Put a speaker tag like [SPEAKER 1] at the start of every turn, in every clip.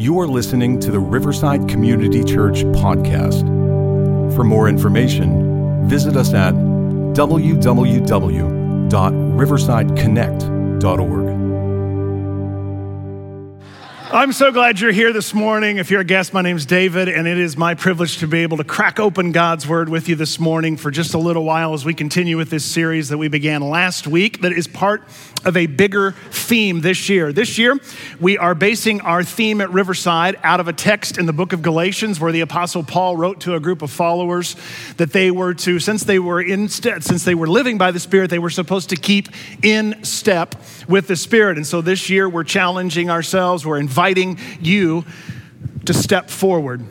[SPEAKER 1] You are listening to the Riverside Community Church podcast. For more information, visit us at www.riversideconnect.org.
[SPEAKER 2] I'm so glad you're here this morning. If you're a guest, my name's David, and it is my privilege to be able to crack open God's Word with you this morning for just a little while as we continue with this series that we began last week that is part of a bigger theme this year. This year, we are basing our theme at Riverside out of a text in the book of Galatians where the Apostle Paul wrote to a group of followers that they were to, since they were in since they were living by the Spirit, they were supposed to keep in step with the Spirit. And so this year, we're challenging ourselves, we're inviting inviting you to step forward,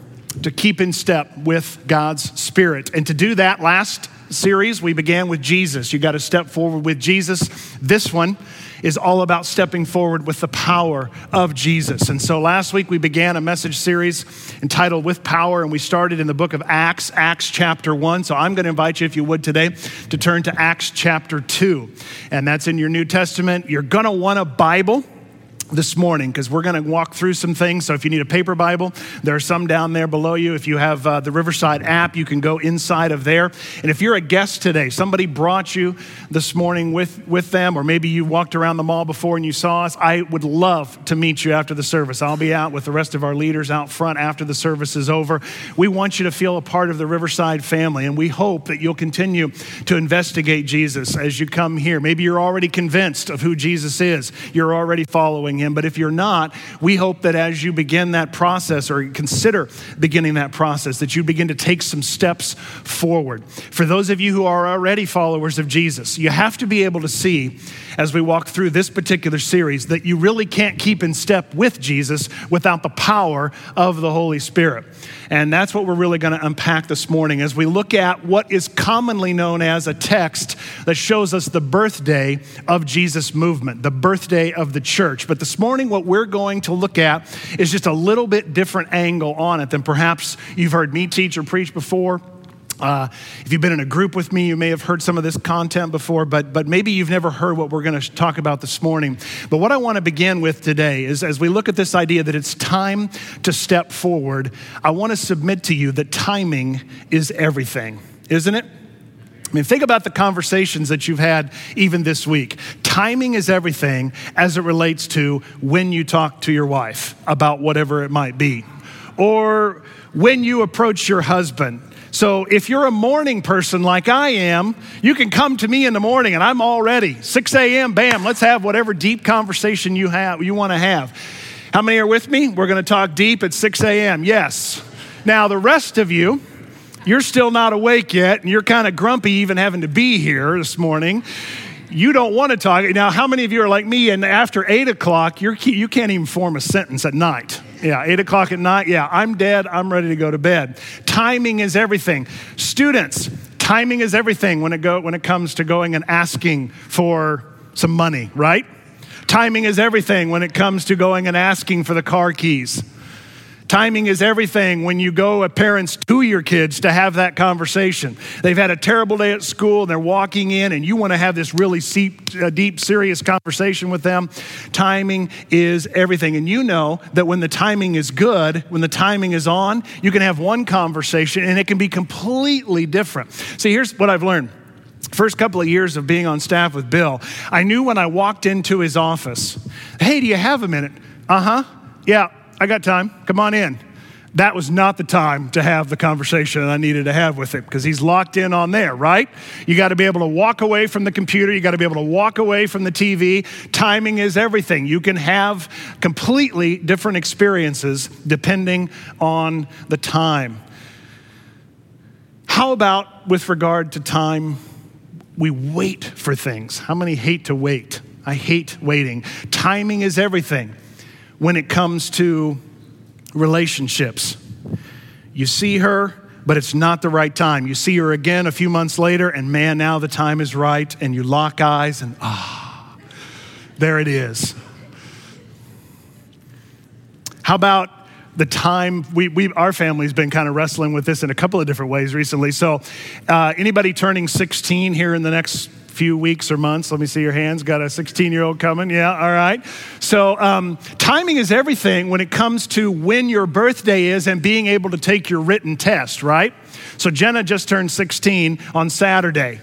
[SPEAKER 2] to keep in step with God's Spirit. And to do that, last series, we began with Jesus. You got to step forward with Jesus. This one is all about stepping forward with the power of Jesus. And so last week we began a message series entitled With Power, and we started in the book of Acts, Acts chapter 1. So I'm going to invite you, if you would, today to turn to Acts chapter 2. And that's in your New Testament. You're going to want a Bible this morning because we're going to walk through some things. So, if you need a paper Bible, there are some down there below you. If you have uh, the Riverside app, you can go inside of there. And if you're a guest today, somebody brought you this morning with, with them, or maybe you walked around the mall before and you saw us, I would love to meet you after the service. I'll be out with the rest of our leaders out front after the service is over. We want you to feel a part of the Riverside family, and we hope that you'll continue to investigate Jesus as you come here. Maybe you're already convinced of who Jesus is, you're already following him. But if you're not, we hope that as you begin that process or consider beginning that process, that you begin to take some steps forward. For those of you who are already followers of Jesus, you have to be able to see as we walk through this particular series that you really can't keep in step with Jesus without the power of the Holy Spirit. And that's what we're really going to unpack this morning as we look at what is commonly known as a text that shows us the birthday of Jesus' movement, the birthday of the church. But this morning, what we're going to look at is just a little bit different angle on it than perhaps you've heard me teach or preach before. Uh, if you've been in a group with me, you may have heard some of this content before, but, but maybe you've never heard what we're going to talk about this morning. But what I want to begin with today is as we look at this idea that it's time to step forward, I want to submit to you that timing is everything, isn't it? I mean, think about the conversations that you've had even this week. Timing is everything as it relates to when you talk to your wife about whatever it might be, or when you approach your husband so if you're a morning person like I am, you can come to me in the morning and I'm all ready. 6 a.m., bam, let's have whatever deep conversation you have you want to have. How many are with me? We're going to talk deep at 6 a.m. Yes. Now the rest of you, you're still not awake yet, and you're kind of grumpy even having to be here this morning. You don't want to talk. Now, how many of you are like me and after 8 o'clock, you're, you can't even form a sentence at night? Yeah, eight o'clock at night. Yeah, I'm dead. I'm ready to go to bed. Timing is everything. Students, timing is everything when it, go, when it comes to going and asking for some money, right? Timing is everything when it comes to going and asking for the car keys. Timing is everything when you go as parents to your kids to have that conversation. They've had a terrible day at school and they're walking in and you want to have this really deep, uh, deep, serious conversation with them. Timing is everything. And you know that when the timing is good, when the timing is on, you can have one conversation and it can be completely different. See, here's what I've learned first couple of years of being on staff with Bill, I knew when I walked into his office, hey, do you have a minute? Uh huh. Yeah, I got time. Come on in. That was not the time to have the conversation I needed to have with him because he's locked in on there, right? You got to be able to walk away from the computer. You got to be able to walk away from the TV. Timing is everything. You can have completely different experiences depending on the time. How about with regard to time? We wait for things. How many hate to wait? I hate waiting. Timing is everything when it comes to relationships. You see her, but it's not the right time. You see her again a few months later, and man, now the time is right, and you lock eyes, and ah, there it is. How about the time we, we our family's been kind of wrestling with this in a couple of different ways recently so uh, anybody turning 16 here in the next few weeks or months. Let me see your hands. Got a 16 year old coming. Yeah, all right. So, um, timing is everything when it comes to when your birthday is and being able to take your written test, right? So, Jenna just turned 16 on Saturday.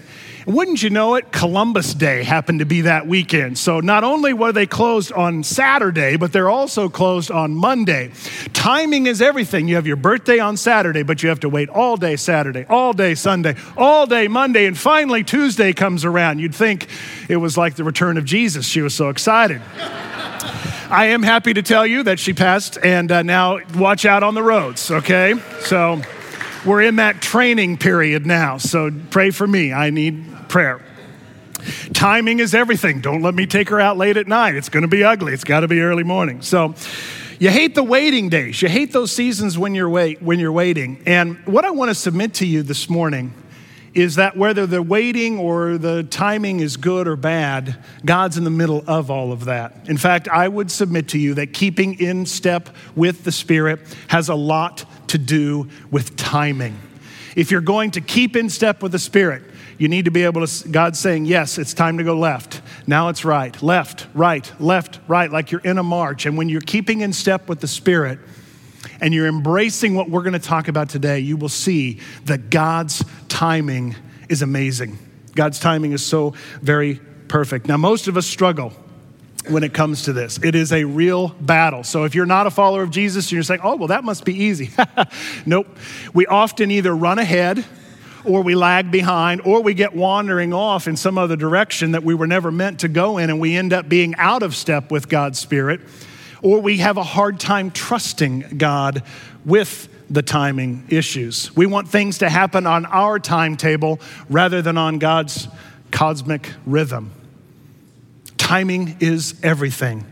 [SPEAKER 2] Wouldn't you know it, Columbus Day happened to be that weekend. So not only were they closed on Saturday, but they're also closed on Monday. Timing is everything. You have your birthday on Saturday, but you have to wait all day Saturday, all day Sunday, all day Monday, and finally Tuesday comes around. You'd think it was like the return of Jesus. She was so excited. I am happy to tell you that she passed, and uh, now watch out on the roads, okay? So we're in that training period now. So pray for me. I need prayer. Timing is everything. Don't let me take her out late at night. It's going to be ugly. It's got to be early morning. So, you hate the waiting days. You hate those seasons when you're wait when you're waiting. And what I want to submit to you this morning is that whether the waiting or the timing is good or bad, God's in the middle of all of that. In fact, I would submit to you that keeping in step with the Spirit has a lot to do with timing. If you're going to keep in step with the Spirit, you need to be able to, God's saying, yes, it's time to go left. Now it's right. Left, right, left, right, like you're in a march. And when you're keeping in step with the Spirit and you're embracing what we're going to talk about today, you will see that God's timing is amazing. God's timing is so very perfect. Now, most of us struggle when it comes to this. It is a real battle. So if you're not a follower of Jesus and you're saying, oh, well, that must be easy. nope. We often either run ahead or we lag behind, or we get wandering off in some other direction that we were never meant to go in, and we end up being out of step with God's Spirit, or we have a hard time trusting God with the timing issues. We want things to happen on our timetable rather than on God's cosmic rhythm. Timing is everything.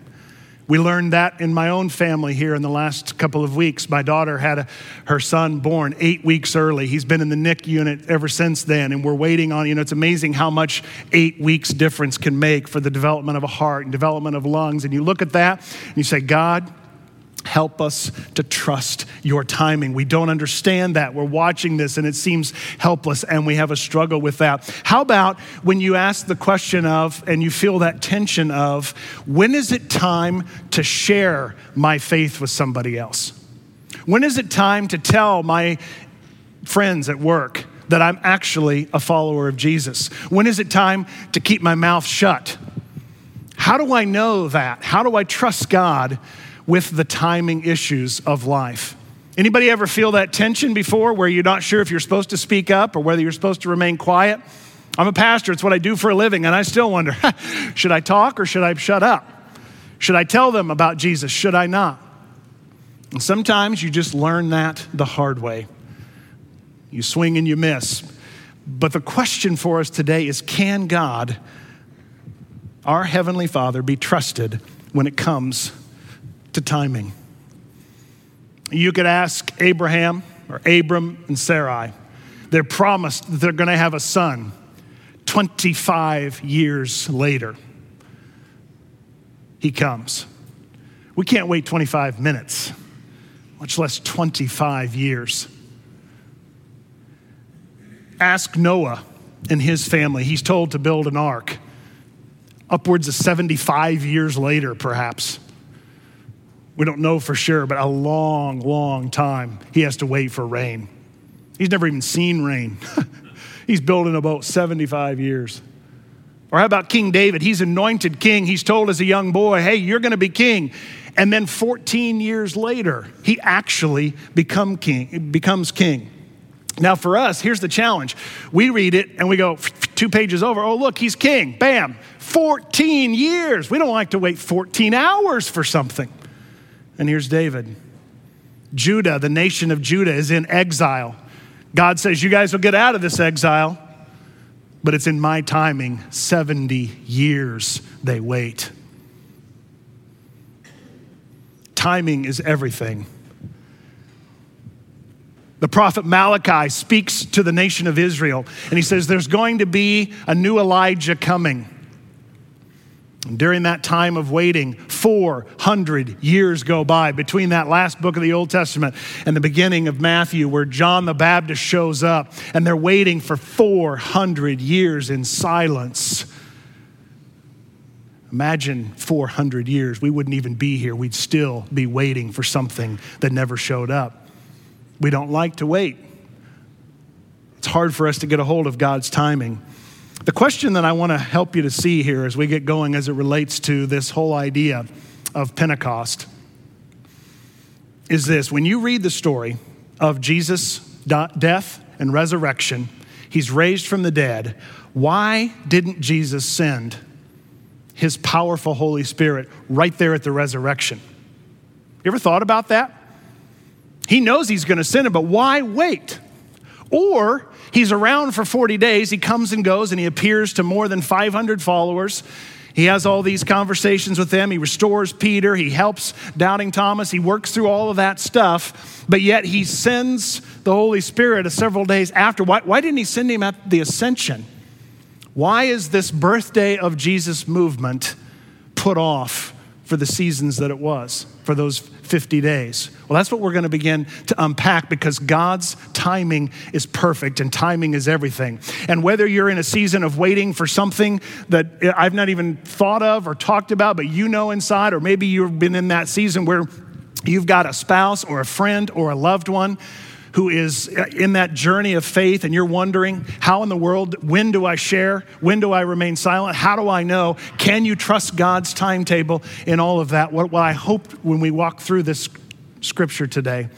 [SPEAKER 2] We learned that in my own family here in the last couple of weeks. My daughter had a, her son born eight weeks early. He's been in the NIC unit ever since then, and we're waiting on, you know, it's amazing how much eight weeks difference can make for the development of a heart and development of lungs. And you look at that and you say, God, Help us to trust your timing. We don't understand that. We're watching this and it seems helpless and we have a struggle with that. How about when you ask the question of, and you feel that tension of, when is it time to share my faith with somebody else? When is it time to tell my friends at work that I'm actually a follower of Jesus? When is it time to keep my mouth shut? How do I know that? How do I trust God? With the timing issues of life. Anybody ever feel that tension before where you're not sure if you're supposed to speak up or whether you're supposed to remain quiet? I'm a pastor, it's what I do for a living, and I still wonder should I talk or should I shut up? Should I tell them about Jesus? Should I not? And sometimes you just learn that the hard way. You swing and you miss. But the question for us today is can God, our Heavenly Father, be trusted when it comes to timing. You could ask Abraham or Abram and Sarai. They're promised that they're going to have a son 25 years later. He comes. We can't wait 25 minutes, much less 25 years. Ask Noah and his family. He's told to build an ark. Upwards of 75 years later, perhaps. We don't know for sure, but a long, long time he has to wait for rain. He's never even seen rain. He's building a boat 75 years. Or how about King David? He's anointed king. He's told as a young boy, hey, you're going to be king. And then 14 years later, he actually become king, becomes king. Now, for us, here's the challenge. We read it and we go two pages over. Oh, look, he's king. Bam. 14 years. We don't like to wait 14 hours for something. And here's David. Judah, the nation of Judah, is in exile. God says, You guys will get out of this exile, but it's in my timing. 70 years they wait. Timing is everything. The prophet Malachi speaks to the nation of Israel, and he says, There's going to be a new Elijah coming. During that time of waiting, 400 years go by between that last book of the Old Testament and the beginning of Matthew, where John the Baptist shows up, and they're waiting for 400 years in silence. Imagine 400 years. We wouldn't even be here. We'd still be waiting for something that never showed up. We don't like to wait. It's hard for us to get a hold of God's timing. The question that I want to help you to see here as we get going as it relates to this whole idea of Pentecost is this when you read the story of Jesus' death and resurrection, he's raised from the dead. Why didn't Jesus send his powerful Holy Spirit right there at the resurrection? You ever thought about that? He knows he's going to send it, but why wait? Or he's around for 40 days, he comes and goes, and he appears to more than 500 followers. He has all these conversations with them. He restores Peter. He helps doubting Thomas. He works through all of that stuff. But yet he sends the Holy Spirit several days after. Why, why didn't he send him at the ascension? Why is this birthday of Jesus movement put off for the seasons that it was, for those 50 days? Well, that's what we're going to begin to unpack because God's timing is perfect and timing is everything. And whether you're in a season of waiting for something that I've not even thought of or talked about, but you know inside, or maybe you've been in that season where you've got a spouse or a friend or a loved one who is in that journey of faith and you're wondering, how in the world, when do I share? When do I remain silent? How do I know? Can you trust God's timetable in all of that? What, what I hope when we walk through this scripture today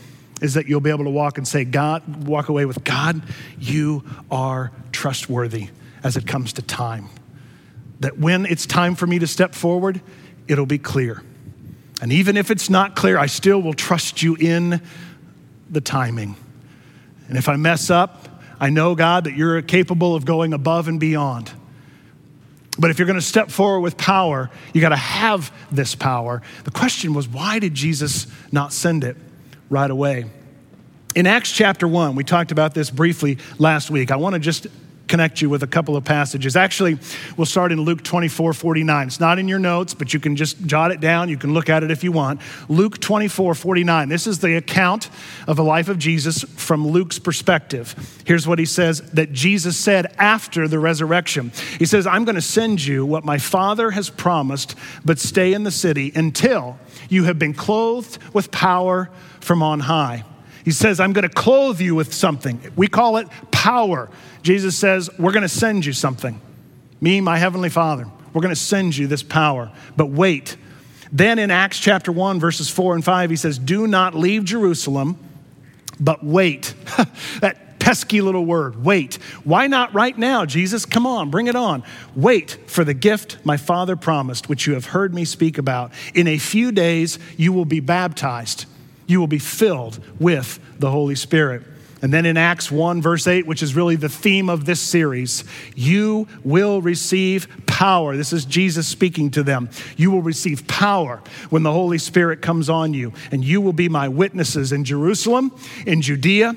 [SPEAKER 2] is that you'll be able to walk and say, God, walk away with God, you are trustworthy as it comes to time. That when it's time for me to step forward, it'll be clear. And even if it's not clear, I still will trust you in the timing. And if I mess up, I know, God, that you're capable of going above and beyond. But if you're going to step forward with power, you got to have this power. The question was, why did Jesus not send it right away? In Acts chapter 1, we talked about this briefly last week. I want to just connect you with a couple of passages. Actually, we'll start in Luke 24 49. It's not in your notes, but you can just jot it down. You can look at it if you want. Luke 24 49. This is the account of the life of Jesus from Luke's perspective. Here's what he says that Jesus said after the resurrection. He says, I'm going to send you what my Father has promised, but stay in the city until you have been clothed with power from on high. He says, I'm going to clothe you with something. We call it power. Jesus says, We're going to send you something. Me, my heavenly Father, we're going to send you this power. But wait. Then in Acts chapter 1, verses 4 and 5, he says, Do not leave Jerusalem, but wait. that pesky little word, wait. Why not right now, Jesus? Come on, bring it on. Wait for the gift my Father promised, which you have heard me speak about. In a few days, you will be baptized you will be filled with the Holy Spirit. And then in Acts 1, verse 8, which is really the theme of this series, you will receive power. This is Jesus speaking to them. You will receive power when the Holy Spirit comes on you, and you will be my witnesses in Jerusalem, in Judea,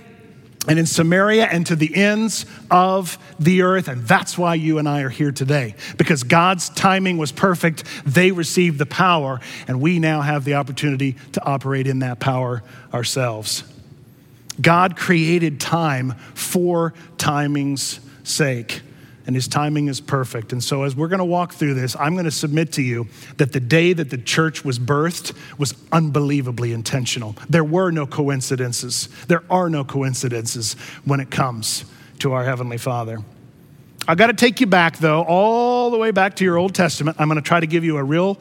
[SPEAKER 2] and in Samaria and to the ends of the earth. And that's why you and I are here today, because God's timing was perfect. They received the power, and we now have the opportunity to operate in that power ourselves. God created time for timing's sake and his timing is perfect. And so, as we're going to walk through this, I'm going to submit to you that the day that the church was birthed was unbelievably intentional. There were no coincidences. There are no coincidences when it comes to our Heavenly Father. I've got to take you back, though, all the way back to your Old Testament. I'm going to try to give you a real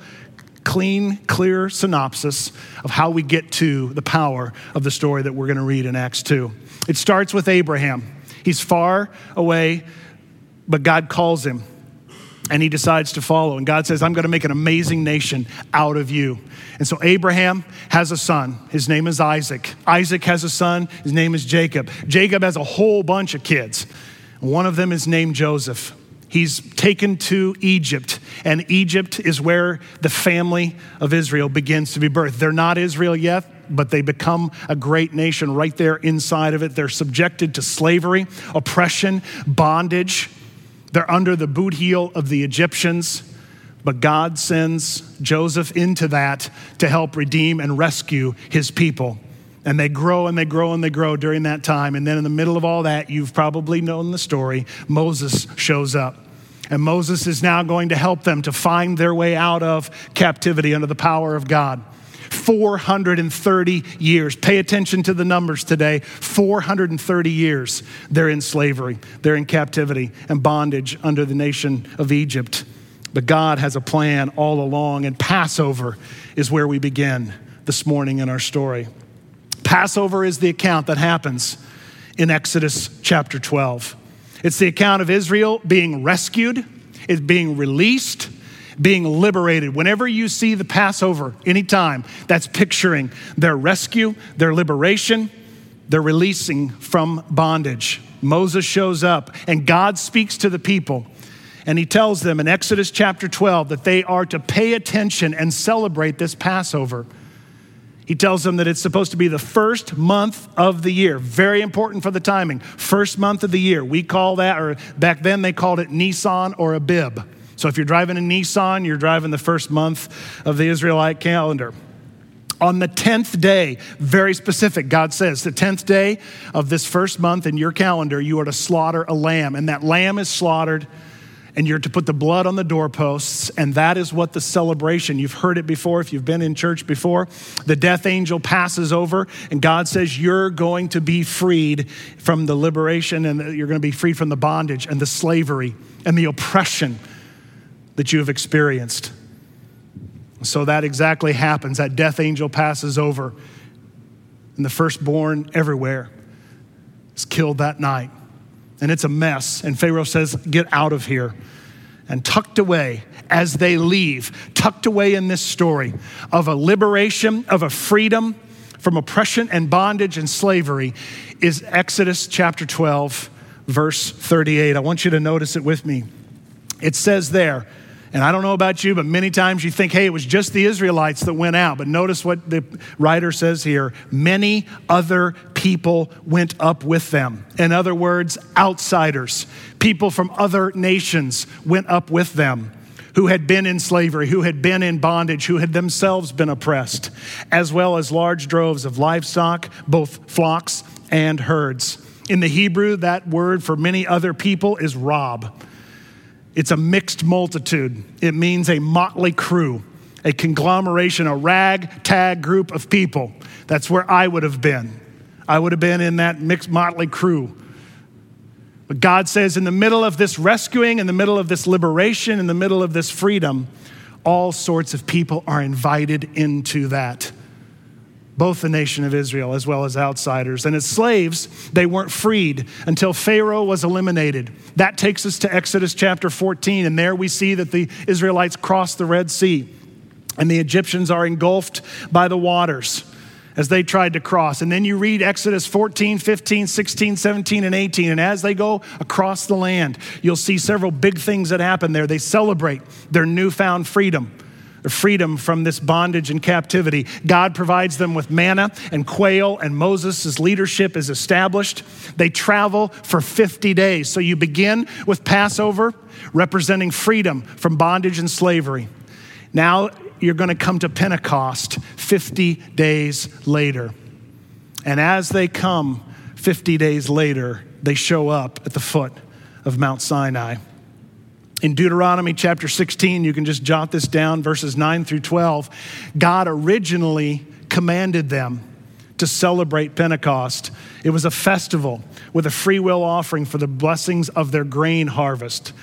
[SPEAKER 2] clean, clear synopsis of how we get to the power of the story that we're going to read in Acts 2. It starts with Abraham. He's far away but God calls him and he decides to follow. And God says, I'm going to make an amazing nation out of you. And so Abraham has a son. His name is Isaac. Isaac has a son. His name is Jacob. Jacob has a whole bunch of kids. One of them is named Joseph. He's taken to Egypt, and Egypt is where the family of Israel begins to be birthed. They're not Israel yet, but they become a great nation right there inside of it. They're subjected to slavery, oppression, bondage. They're under the boot heel of the Egyptians. But God sends Joseph into that to help redeem and rescue his people. And they grow and they grow and they grow during that time. And then in the middle of all that, you've probably known the story Moses shows up. And Moses is now going to help them to find their way out of captivity under the power of God. 430 years. Pay attention to the numbers today. 430 years they're in slavery, they're in captivity and bondage under the nation of Egypt. But God has a plan all along, and Passover is where we begin this morning in our story. Passover is the account that happens in Exodus chapter 12. It's the account of Israel being rescued, it's being released, being liberated. Whenever you see the Passover, anytime, that's picturing their rescue, their liberation, their releasing from bondage. Moses shows up and God speaks to the people. And he tells them in Exodus chapter 12 that they are to pay attention and celebrate this Passover. He tells them that it's supposed to be the first month of the year. Very important for the timing. First month of the year. We call that, or back then they called it Nisan or Abib. So if you're driving a Nissan, you're driving the first month of the Israelite calendar. On the 10th day, very specific, God says, the 10th day of this first month in your calendar, you are to slaughter a lamb. And that lamb is slaughtered and you're to put the blood on the doorposts, and that is what the celebration. You've heard it before if you've been in church before. The death angel passes over, and God says, You're going to be freed from the liberation, and you're going to be freed from the bondage and the slavery and the oppression that you have experienced. So that exactly happens. That death angel passes over, and the firstborn everywhere is killed that night and it's a mess. And Pharaoh says, Get out of here. And tucked away as they leave, tucked away in this story of a liberation, of a freedom from oppression and bondage and slavery, is Exodus chapter 12, verse 38. I want you to notice it with me. It says there, and I don't know about you, but many times you think, hey, it was just the Israelites that went out. But notice what the writer says here many other people went up with them. In other words, outsiders, people from other nations went up with them who had been in slavery, who had been in bondage, who had themselves been oppressed, as well as large droves of livestock, both flocks and herds. In the Hebrew, that word for many other people is rav it's a mixed multitude. It means a motley crew, a conglomeration, a ragtag group of people. That's where I would have been. I would have been in that mixed motley crew. But God says, in the middle of this rescuing, in the middle of this liberation, in the middle of this freedom, all sorts of people are invited into that both the nation of Israel as well as outsiders. And as slaves, they weren't freed until Pharaoh was eliminated. That takes us to Exodus chapter 14, and there we see that the Israelites cross the Red Sea, and the Egyptians are engulfed by the waters as they tried to cross. And then you read Exodus 14, 15, 16, 17, and 18. And as they go across the land, you'll see several big things that happen there. They celebrate their newfound freedom freedom from this bondage and captivity. God provides them with manna and quail, and Moses' leadership is established. They travel for 50 days. So you begin with Passover, representing freedom from bondage and slavery. Now you're going to come to Pentecost 50 days later. And as they come 50 days later, they show up at the foot of Mount Sinai. In Deuteronomy chapter 16, you can just jot this down, verses 9 through 12. God originally commanded them to celebrate Pentecost. It was a festival with a free will offering for the blessings of their grain harvest.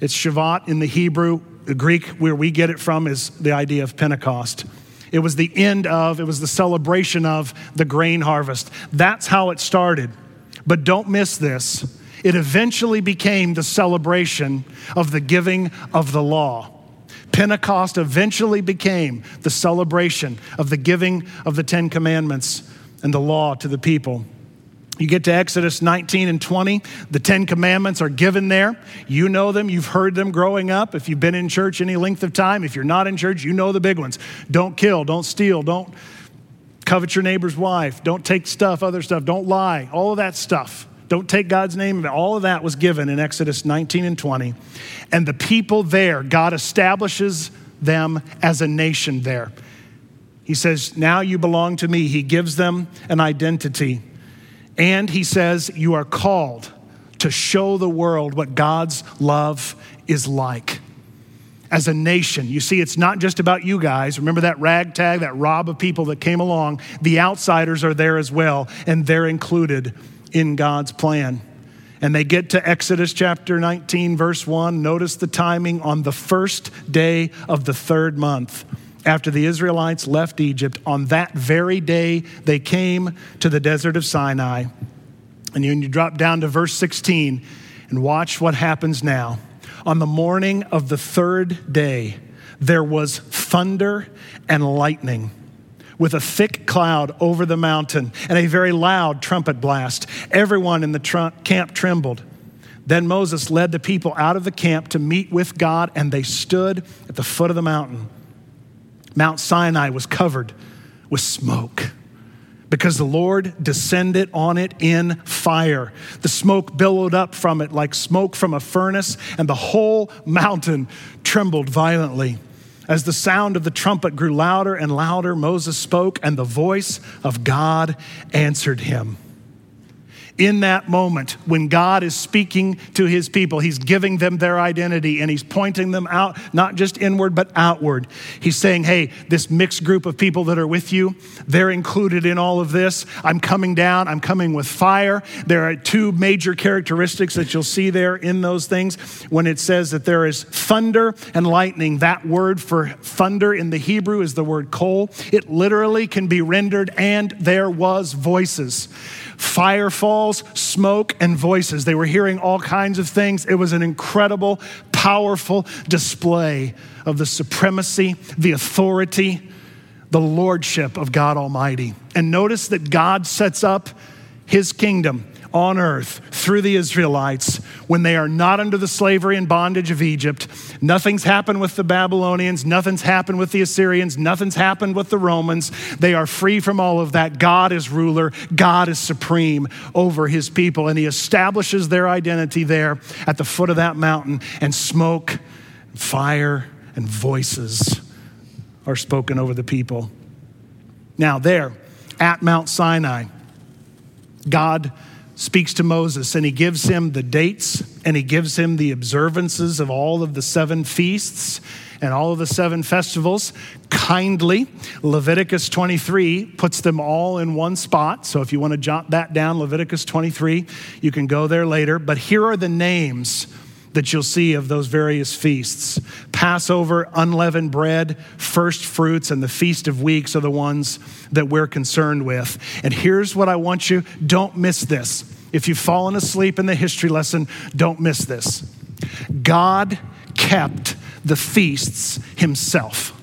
[SPEAKER 2] It's Shavuot in the Hebrew. The Greek, where we get it from, is the idea of Pentecost. It was the end of, it was the celebration of the grain harvest. That's how it started. But don't miss this it eventually became the celebration of the giving of the law. Pentecost eventually became the celebration of the giving of the Ten Commandments and the law to the people. You get to Exodus 19 and 20, the Ten Commandments are given there. You know them, you've heard them growing up. If you've been in church any length of time, if you're not in church, you know the big ones. Don't kill, don't steal, don't covet your neighbor's wife, don't take stuff, other stuff, don't lie, all of that stuff Don't take God's name. All of that was given in Exodus 19 and 20. And the people there, God establishes them as a nation there. He says, Now you belong to me. He gives them an identity. And he says, You are called to show the world what God's love is like. As a nation, you see, it's not just about you guys. Remember that ragtag, that rav of people that came along? The outsiders are there as well, and they're included in God's plan. And they get to Exodus chapter 19, verse 1. Notice the timing on the first day of the third month after the Israelites left Egypt. On that very day, they came to the desert of Sinai. And you, you drop down to verse 16 and watch what happens now. On the morning of the third day, there was thunder and lightning with a thick cloud over the mountain and a very loud trumpet blast. Everyone in the tr- camp trembled. Then Moses led the people out of the camp to meet with God, and they stood at the foot of the mountain. Mount Sinai was covered with smoke because the Lord descended on it in fire. The smoke billowed up from it like smoke from a furnace, and the whole mountain trembled violently. As the sound of the trumpet grew louder and louder, Moses spoke, and the voice of God answered him in that moment when God is speaking to his people. He's giving them their identity and he's pointing them out, not just inward, but outward. He's saying, Hey, this mixed group of people that are with you, they're included in all of this. I'm coming down, I'm coming with fire. There are two major characteristics that you'll see there in those things. When it says that there is thunder and lightning, that word for thunder in the Hebrew is the word kol. It literally can be rendered, and there was voices fire falls, smoke, and voices. They were hearing all kinds of things. It was an incredible, powerful display of the supremacy, the authority, the lordship of God Almighty. And notice that God sets up his kingdom on earth through the Israelites when they are not under the slavery and bondage of Egypt. Nothing's happened with the Babylonians, nothing's happened with the Assyrians, nothing's happened with the Romans. They are free from all of that. God is ruler, God is supreme over his people, and he establishes their identity there at the foot of that mountain, and smoke, fire, and voices are spoken over the people. Now, there at Mount Sinai, God speaks to Moses and he gives him the dates and he gives him the observances of all of the seven feasts and all of the seven festivals kindly. Leviticus 23 puts them all in one spot. So if you want to jot that down, Leviticus 23, you can go there later. But here are the names that you'll see of those various feasts Passover, unleavened bread, first fruits, and the Feast of Weeks are the ones that we're concerned with. And here's what I want you don't miss this. If you've fallen asleep in the history lesson, don't miss this. God kept the feasts himself.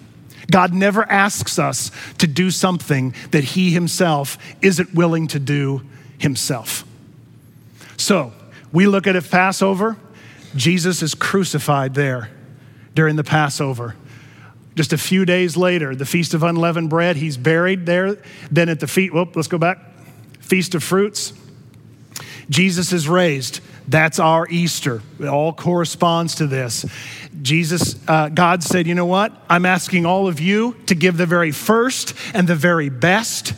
[SPEAKER 2] God never asks us to do something that he himself isn't willing to do himself. So, we look at it Passover, Jesus is crucified there during the Passover. Just a few days later, the Feast of Unleavened Bread, he's buried there. Then at the feet, whoop, let's go back. Feast of Fruits, Jesus is raised. That's our Easter. It all corresponds to this. Jesus, uh, God said, You know what? I'm asking all of you to give the very first and the very best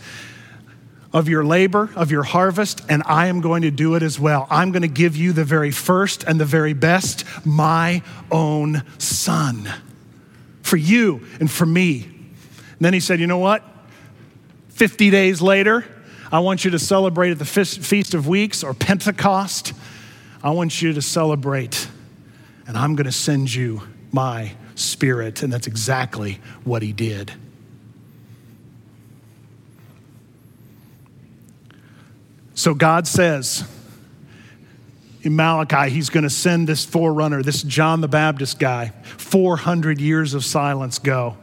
[SPEAKER 2] of your labor, of your harvest, and I am going to do it as well. I'm going to give you the very first and the very best, my own son, for you and for me. And then he said, You know what? 50 days later, I want you to celebrate at the Feast of Weeks or Pentecost. I want you to celebrate, and I'm going to send you my spirit. And that's exactly what he did. So God says in Malachi, he's going to send this forerunner, this John the Baptist guy. 400 years of silence go.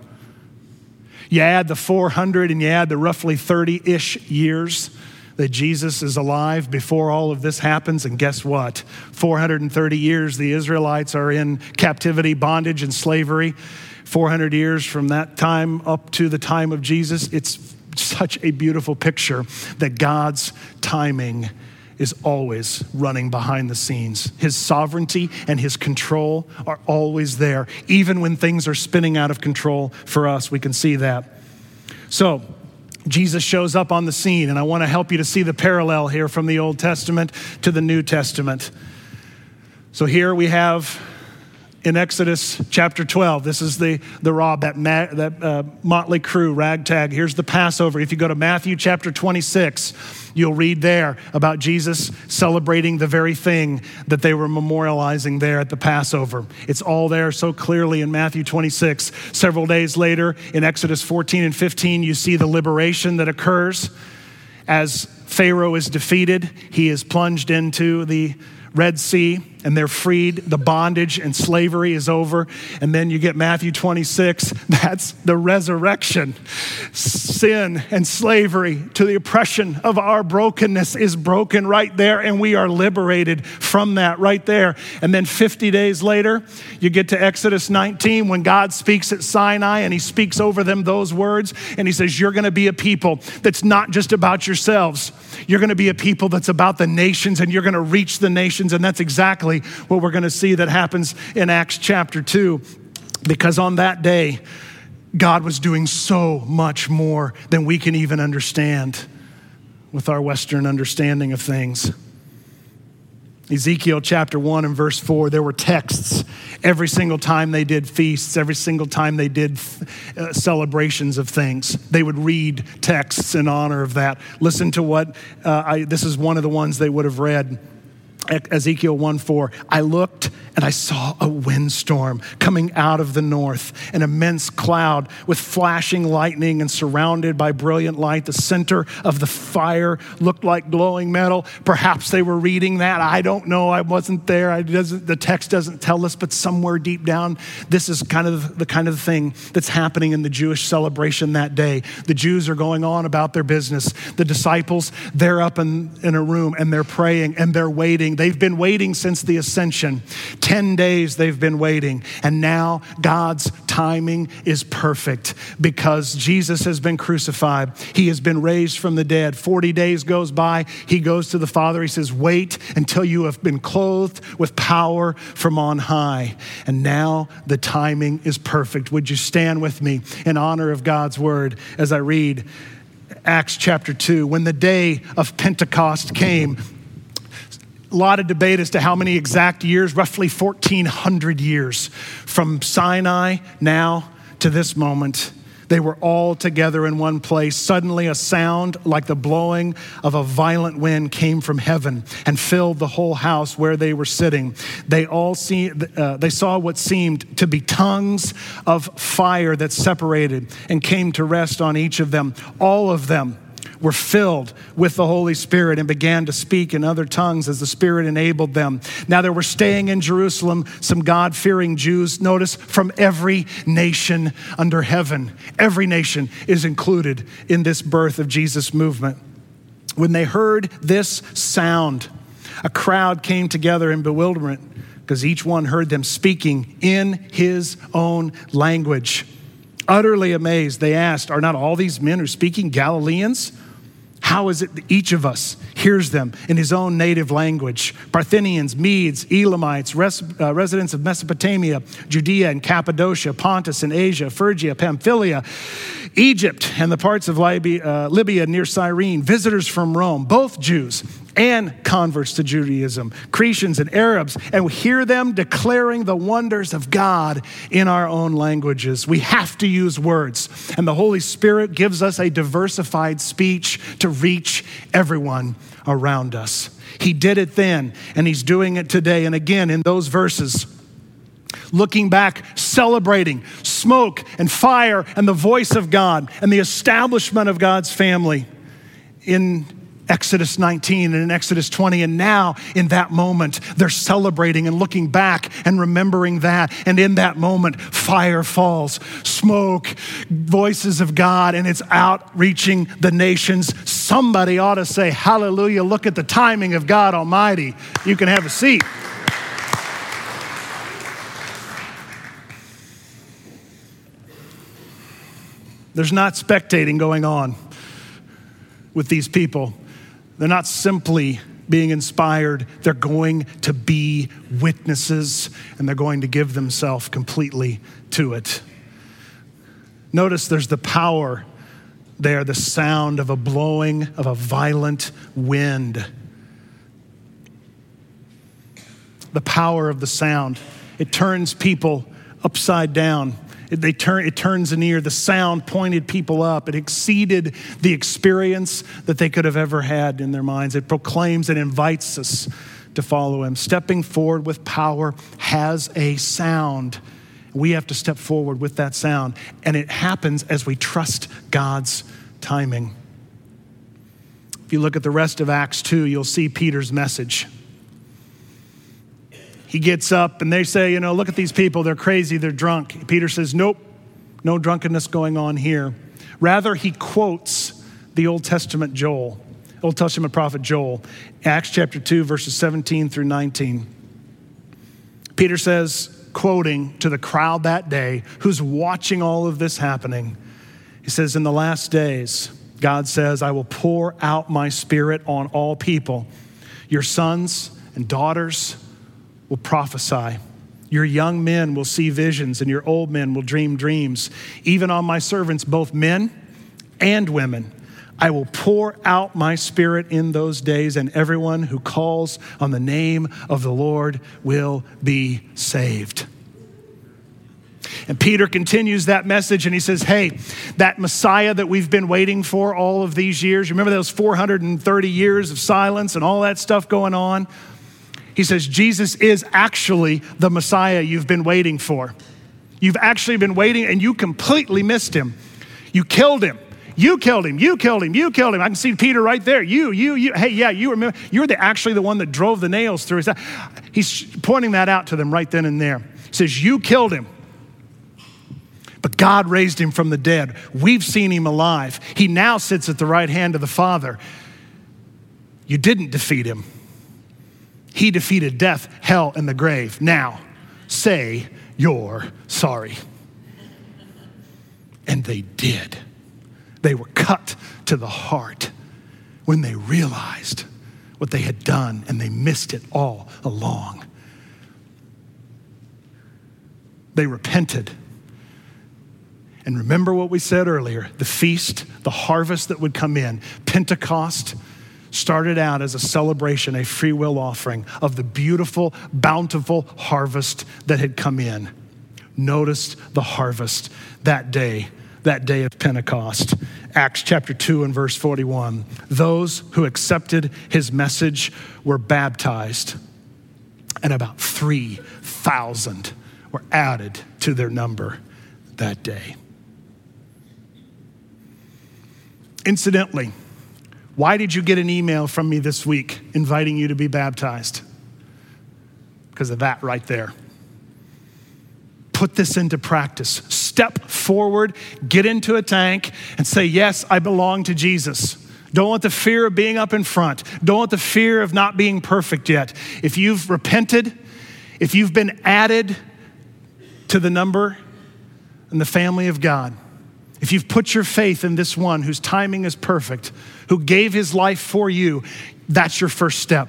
[SPEAKER 2] You add the 400 and you add the roughly 30 ish years that Jesus is alive before all of this happens. And guess what? 430 years the Israelites are in captivity, bondage, and slavery. 400 years from that time up to the time of Jesus. It's such a beautiful picture that God's timing is always running behind the scenes. His sovereignty and his control are always there. Even when things are spinning out of control for us, we can see that. So, Jesus shows up on the scene, and I want to help you to see the parallel here from the Old Testament to the New Testament. So, here we have in Exodus chapter 12. This is the, the rav, that, ma- that uh, motley crew, ragtag. Here's the Passover. If you go to Matthew chapter 26, you'll read there about Jesus celebrating the very thing that they were memorializing there at the Passover. It's all there so clearly in Matthew 26. Several days later, in Exodus 14 and 15, you see the liberation that occurs as Pharaoh is defeated. He is plunged into the Red Sea and they're freed. The bondage and slavery is over. And then you get Matthew 26. That's the resurrection. Sin and slavery to the oppression of our brokenness is broken right there, and we are liberated from that right there. And then 50 days later, you get to Exodus 19 when God speaks at Sinai and he speaks over them those words. And he says, You're going to be a people that's not just about yourselves, you're going to be a people that's about the nations, and you're going to reach the nations. And that's exactly exactly what we're going to see that happens in Acts chapter 2. Because on that day, God was doing so much more than we can even understand with our Western understanding of things. Ezekiel chapter 1 and verse 4, there were texts every single time they did feasts, every single time they did uh, celebrations of things. They would read texts in honor of that. Listen to what, uh, I, this is one of the ones they would have read. Ezekiel 1 4, I looked and I saw a windstorm coming out of the north, an immense cloud with flashing lightning and surrounded by brilliant light. The center of the fire looked like glowing metal. Perhaps they were reading that. I don't know. I wasn't there. I the text doesn't tell us, but somewhere deep down, this is kind of the kind of thing that's happening in the Jewish celebration that day. The Jews are going on about their business. The disciples, they're up in, in a room and they're praying and they're waiting. They've been waiting since the ascension. 10 days they've been waiting, and now God's timing is perfect because Jesus has been crucified. He has been raised from the dead. 40 days goes by. He goes to the Father. He says, Wait until you have been clothed with power from on high. And now the timing is perfect. Would you stand with me in honor of God's word as I read? Acts chapter 2. When the day of Pentecost came, lot of debate as to how many exact years, roughly 1,400 years from Sinai now to this moment. They were all together in one place. Suddenly, a sound like the blowing of a violent wind came from heaven and filled the whole house where they were sitting. They all see, uh, they saw what seemed to be tongues of fire that separated and came to rest on each of them. All of them were filled with the Holy Spirit and began to speak in other tongues as the Spirit enabled them. Now, there were staying in Jerusalem some God fearing Jews, notice, from every nation under heaven. Every nation is included in this birth of Jesus movement. When they heard this sound, a crowd came together in bewilderment because each one heard them speaking in his own language. Utterly amazed, they asked, Are not all these men who are speaking Galileans? How is it that each of us hears them in his own native language? Parthians, Medes, Elamites, res, uh, residents of Mesopotamia, Judea and Cappadocia, Pontus and Asia, Phrygia, Pamphylia, Egypt, and the parts of Libya, uh, Libya near Cyrene, visitors from Rome, both Jews and converts to Judaism, Cretians and Arabs, and we hear them declaring the wonders of God in our own languages. We have to use words, and the Holy Spirit gives us a diversified speech to reach everyone around us. He did it then, and He's doing it today. And again, in those verses, looking back, celebrating smoke and fire and the voice of God and the establishment of God's family in Exodus 19 and in Exodus 20. And now, in that moment, they're celebrating and looking back and remembering that. And in that moment, fire falls, smoke, voices of God, and it's outreaching the nations. Somebody ought to say, Hallelujah, look at the timing of God Almighty. You can have a seat. There's not spectating going on with these people. They're not simply being inspired, they're going to be witnesses and they're going to give themselves completely to it. Notice there's the power there, the sound of a blowing of a violent wind. The power of the sound. It turns people upside down. It, they turn, it turns an ear. The sound pointed people up. It exceeded the experience that they could have ever had in their minds. It proclaims and invites us to follow him. Stepping forward with power has a sound. We have to step forward with that sound. And it happens as we trust God's timing. If you look at the rest of Acts 2, you'll see Peter's message he gets up and they say, you know, look at these people, they're crazy, they're drunk. Peter says, nope, no drunkenness going on here. Rather, he quotes the Old Testament Joel, Old Testament prophet Joel, Acts chapter 2, verses 17 through 19. Peter says, quoting to the crowd that day who's watching all of this happening, he says, In the last days, God says, I will pour out my spirit on all people. Your sons and daughters will prophesy. Your young men will see visions, and your old men will dream dreams. Even on my servants, both men and women, I will pour out my spirit in those days, and everyone who calls on the name of the Lord will be saved. And Peter continues that message and he says, Hey, that Messiah that we've been waiting for all of these years, remember those 430 years of silence and all that stuff going on? He says, Jesus is actually the Messiah you've been waiting for. You've actually been waiting and you completely missed him. You killed him. You killed him. You killed him. You killed him. I can see Peter right there. You, you, you. Hey, yeah, you remember. You're the, actually the one that drove the nails through his. He's pointing that out to them right then and there. He says, You killed him. But God raised him from the dead. We've seen him alive. He now sits at the right hand of the Father. You didn't defeat him. He defeated death, hell, and the grave. Now, say you're sorry. And they did. They were cut to the heart when they realized what they had done and they missed it all along. They repented. And remember what we said earlier the feast, the harvest that would come in, Pentecost started out as a celebration, a free will offering of the beautiful, bountiful harvest that had come in. Noticed the harvest that day, that day of Pentecost. Acts chapter 2 and verse 41. Those who accepted his message were baptized, and about 3,000 were added to their number that day. Incidentally, why did you get an email from me this week inviting you to be baptized? Because of that right there. Put this into practice. Step forward, get into a tank, and say, Yes, I belong to Jesus. Don't want the fear of being up in front. Don't want the fear of not being perfect yet. If you've repented, if you've been added to the number and the family of God, if you've put your faith in this one whose timing is perfect, who gave his life for you, that's your first step.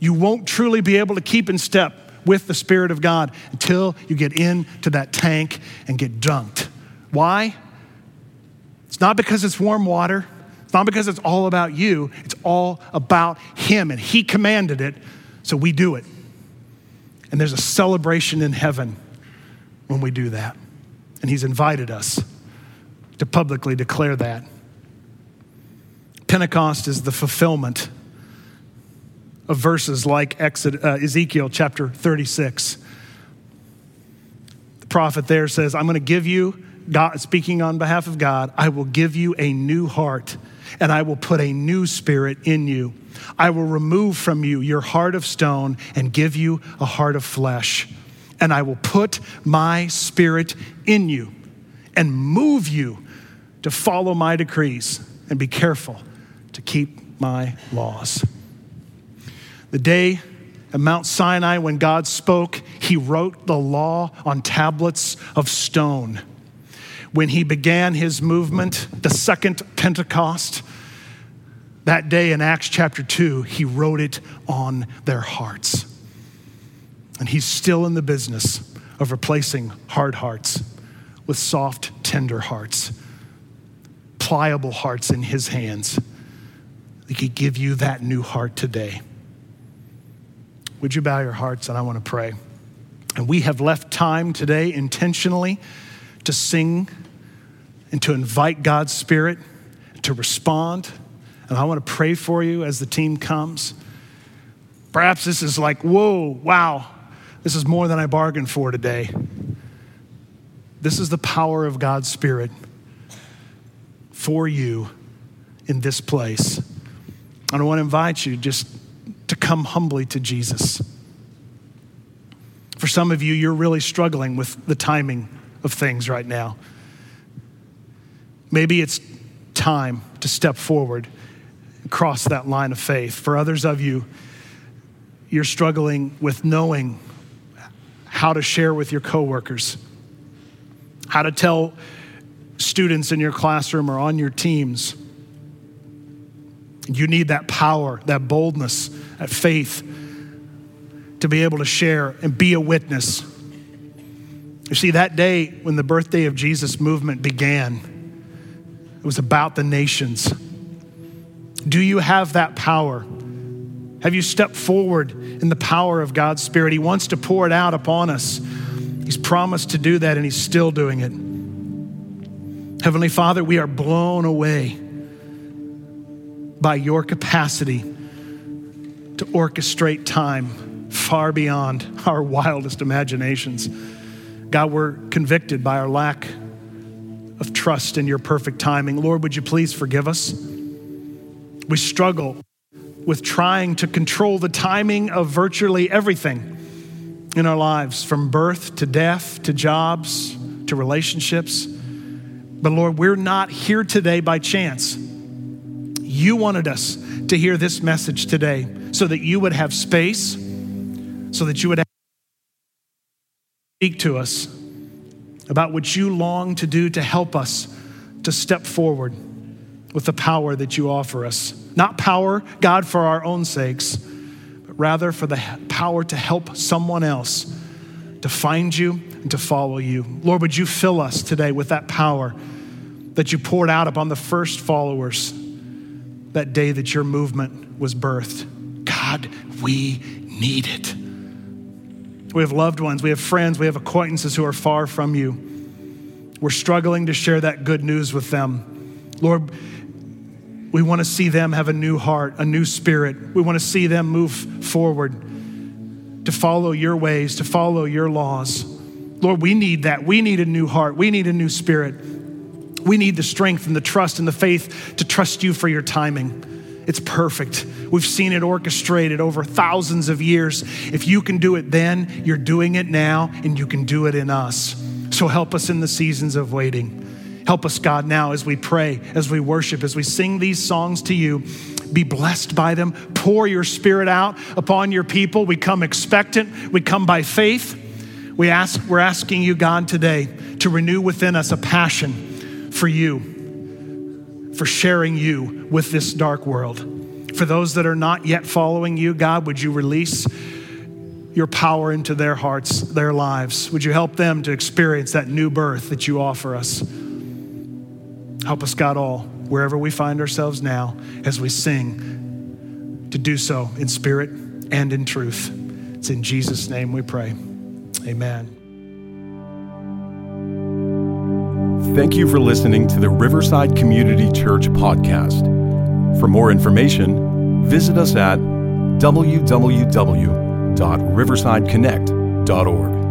[SPEAKER 2] You won't truly be able to keep in step with the Spirit of God until you get into that tank and get dunked. Why? It's not because it's warm water. It's not because it's all about you. It's all about Him. And He commanded it, so we do it. And there's a celebration in heaven when we do that. And He's invited us to publicly declare that. Pentecost is the fulfillment of verses like uh, Ezekiel chapter 36. The prophet there says, I'm going to give you, God, speaking on behalf of God, I will give you a new heart and I will put a new spirit in you. I will remove from you your heart of stone and give you a heart of flesh and I will put my spirit in you and move you to follow my decrees and be careful to keep my laws. The day at Mount Sinai when God spoke, he wrote the law on tablets of stone. When he began his movement, the second Pentecost, that day in Acts chapter 2, he wrote it on their hearts. And he's still in the business of replacing hard hearts with soft, tender hearts, pliable hearts in his hands. He could give you that new heart today. Would you bow your hearts and I want to pray? And we have left time today intentionally to sing and to invite God's Spirit to respond. And I want to pray for you as the team comes. Perhaps this is like, whoa, wow, this is more than I bargained for today. This is the power of God's Spirit for you in this place. And I want to invite you just to come humbly to Jesus. For some of you, you're really struggling with the timing of things right now. Maybe it's time to step forward cross that line of faith. For others of you, you're struggling with knowing how to share with your coworkers, how to tell students in your classroom or on your teams. You need that power, that boldness, that faith to be able to share and be a witness. You see, that day when the birthday of Jesus movement began, it was about the nations. Do you have that power? Have you stepped forward in the power of God's Spirit? He wants to pour it out upon us. He's promised to do that, and He's still doing it. Heavenly Father, we are blown away by your capacity to orchestrate time far beyond our wildest imaginations. God, we're convicted by our lack of trust in your perfect timing. Lord, would you please forgive us? We struggle with trying to control the timing of virtually everything in our lives, from birth to death to jobs to relationships. But Lord, we're not here today by chance. You wanted us to hear this message today so that you would have space, so that you would speak to us about what you long to do to help us to step forward with the power that you offer us. Not power, God, for our own sakes, but rather for the power to help someone else to find you and to follow you. Lord, would you fill us today with that power that you poured out upon the first followers that day that your movement was birthed? God, we need it. We have loved ones, we have friends, we have acquaintances who are far from you. We're struggling to share that good news with them. Lord, we want to see them have a new heart, a new spirit. We want to see them move forward to follow your ways, to follow your laws. Lord, we need that. We need a new heart. We need a new spirit. We need the strength and the trust and the faith to trust you for your timing. It's perfect. We've seen it orchestrated over thousands of years. If you can do it then, you're doing it now, and you can do it in us. So help us in the seasons of waiting. Help us, God, now as we pray, as we worship, as we sing these songs to you. Be blessed by them. Pour your spirit out upon your people. We come expectant, we come by faith. We ask, we're asking you, God, today to renew within us a passion for you for sharing you with this dark world. For those that are not yet following you, God, would you release your power into their hearts, their lives? Would you help them to experience that new birth that you offer us? Help us, God, all, wherever we find ourselves now, as we sing, to do so in spirit and in truth. It's in Jesus' name we pray. Amen.
[SPEAKER 1] Thank you for listening to the Riverside Community Church podcast. For more information, visit us at www.riversideconnect.org.